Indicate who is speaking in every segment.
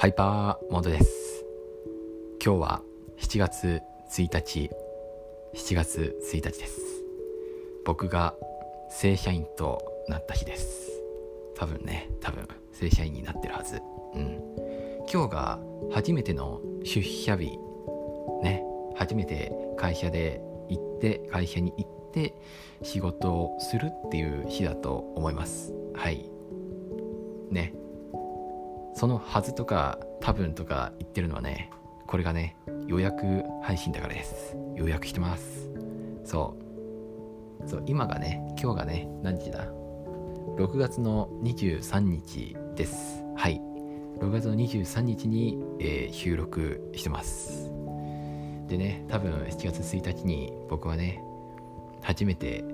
Speaker 1: ハイパーモードです。今日は7月1日7月1日です。僕が正社員となった日です。多分ね多分正社員になってるはず。うん。今日が初めての出社日ね。初めて会社で行って会社に行って仕事をするっていう日だと思います。はい。ね。そのはずとか多分とか言ってるのはねこれがね予約配信だからです。予約してます。そう。そう今がね今日がね何日だ？6月の23日です。はい。6月の23日に、えー、収録してます。でね多分7月1日に僕はね初めて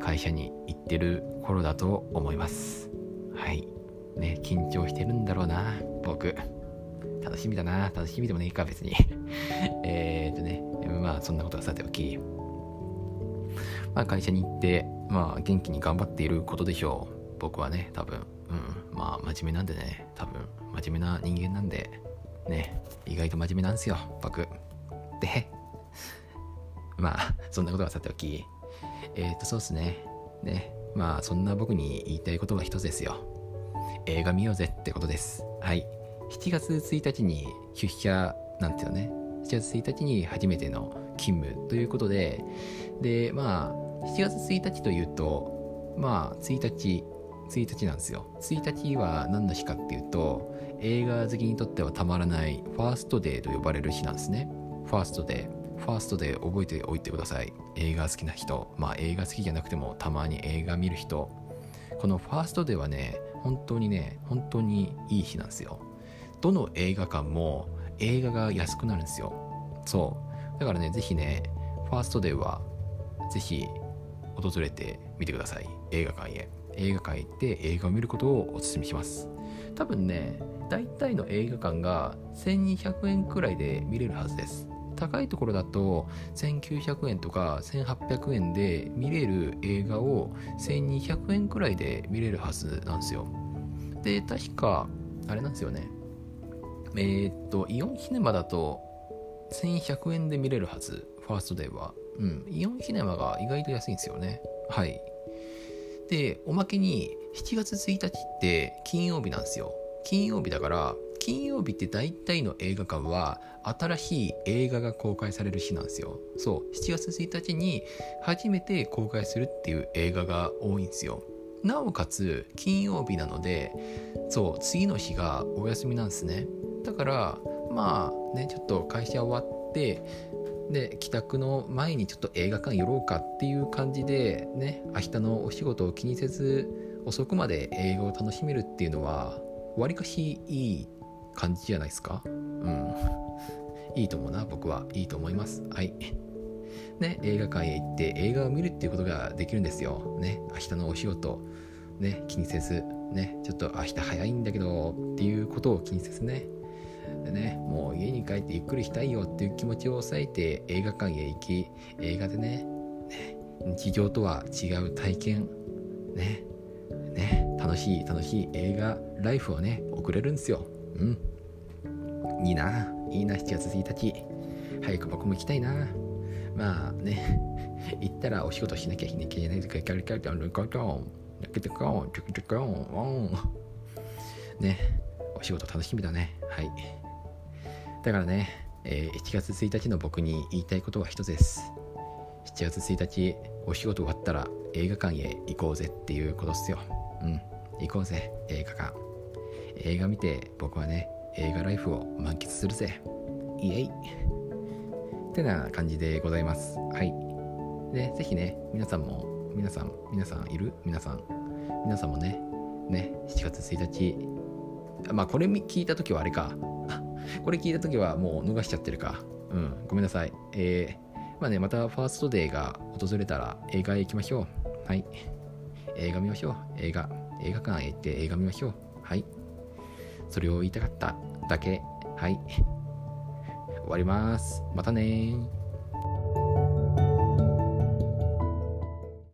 Speaker 1: 会社に行ってる頃だと思います。はい。ね、緊張してるんだろうな、僕。楽しみだな、楽しみでもねえか、別に。えっとね、まあそんなことはさておき。まあ会社に行って、まあ元気に頑張っていることでしょう。僕はね、多分。うん。まあ真面目なんでね、多分、真面目な人間なんで、ね、意外と真面目なんですよ、僕。で、まあ、そんなことはさておき。えっ、ー、と、そうっすね。ね、まあそんな僕に言いたいことが一つですよ。映画見ようぜってことです。はい。7月1日に出社なんですよね。7月1日に初めての勤務ということで、で、まあ、7月1日というと、まあ、1日、1日なんですよ。1日は何の日かっていうと、映画好きにとってはたまらないファーストデーと呼ばれる日なんですね。ファーストデー。ファーストデー覚えておいてください。映画好きな人、まあ映画好きじゃなくてもたまに映画見る人。このファーストデーはね、本当にね本当にいい日なんですよ。どの映画館も映画が安くなるんですよ。そう。だからねぜひねファーストデーはぜひ訪れてみてください。映画館へ。映画館へ行って映画を見ることをお勧めします。多分ね大体の映画館が1200円くらいで見れるはずです。高いところだと1900円とか1800円で見れる映画を1200円くらいで見れるはずなんですよ。で、確か、あれなんですよね。えー、っと、イオンシネマだと1100円で見れるはず、ファーストデーは。うん、イオンシネマが意外と安いんですよね。はい。で、おまけに7月1日って金曜日なんですよ。金曜日だから金曜日って大体の映画館は新しい映画が公開される日なんですよ。そう7月1日に初めて公開するっていう映画が多いんですよ。なおかつ金曜日なのでそう次の日がお休みなんですね。だからまあねちょっと会社終わってで帰宅の前にちょっと映画館寄ろうかっていう感じでね明日のお仕事を気にせず遅くまで映画を楽しめるっていうのはわりかしいい感じじゃないですか？うん。いいと思うな。僕は。いいと思います。はい。ね映画館へ行って映画を見るっていうことができるんですよ。ね。明日のお仕事。ね気にせず。ねちょっと明日早いんだけどっていうことを気にせずね。でねもう家に帰ってゆっくりしたいよ。っていう気持ちを抑えて映画館へ行き映画でねね日常とは違う体験。ね。ね楽しい楽しい映画ライフをね送れるんですよ。うん。いいな。いいな7月1日。早く僕も行きたいな。まあね。行ったらお仕事しなきゃいけないとかキャリキャリキャリキャリキャリねお仕事楽しみだねはいだからね、えー、7月1日の僕に言いたいことは一つです7月1日お仕事終わったら映画館へ行こうぜっていうことっすようん行こうぜ映画館映画見て僕はね映画ライフを満喫するぜ。イエイ。ってな感じでございます。はい。でぜひね皆さんも皆さん皆さんいる？皆さん。皆さんもねね7月1日。まあこれ聞いた時はあれか。これ聞いた時はもう逃しちゃってるか。うん。ごめんなさい。えー、まあねまたファーストデーが訪れたら映画へ行きましょう。はい。映画見ましょう。映画。映画館へ行って映画見ましょう。はい。それを言いたかっただけ。はい。終わります。またね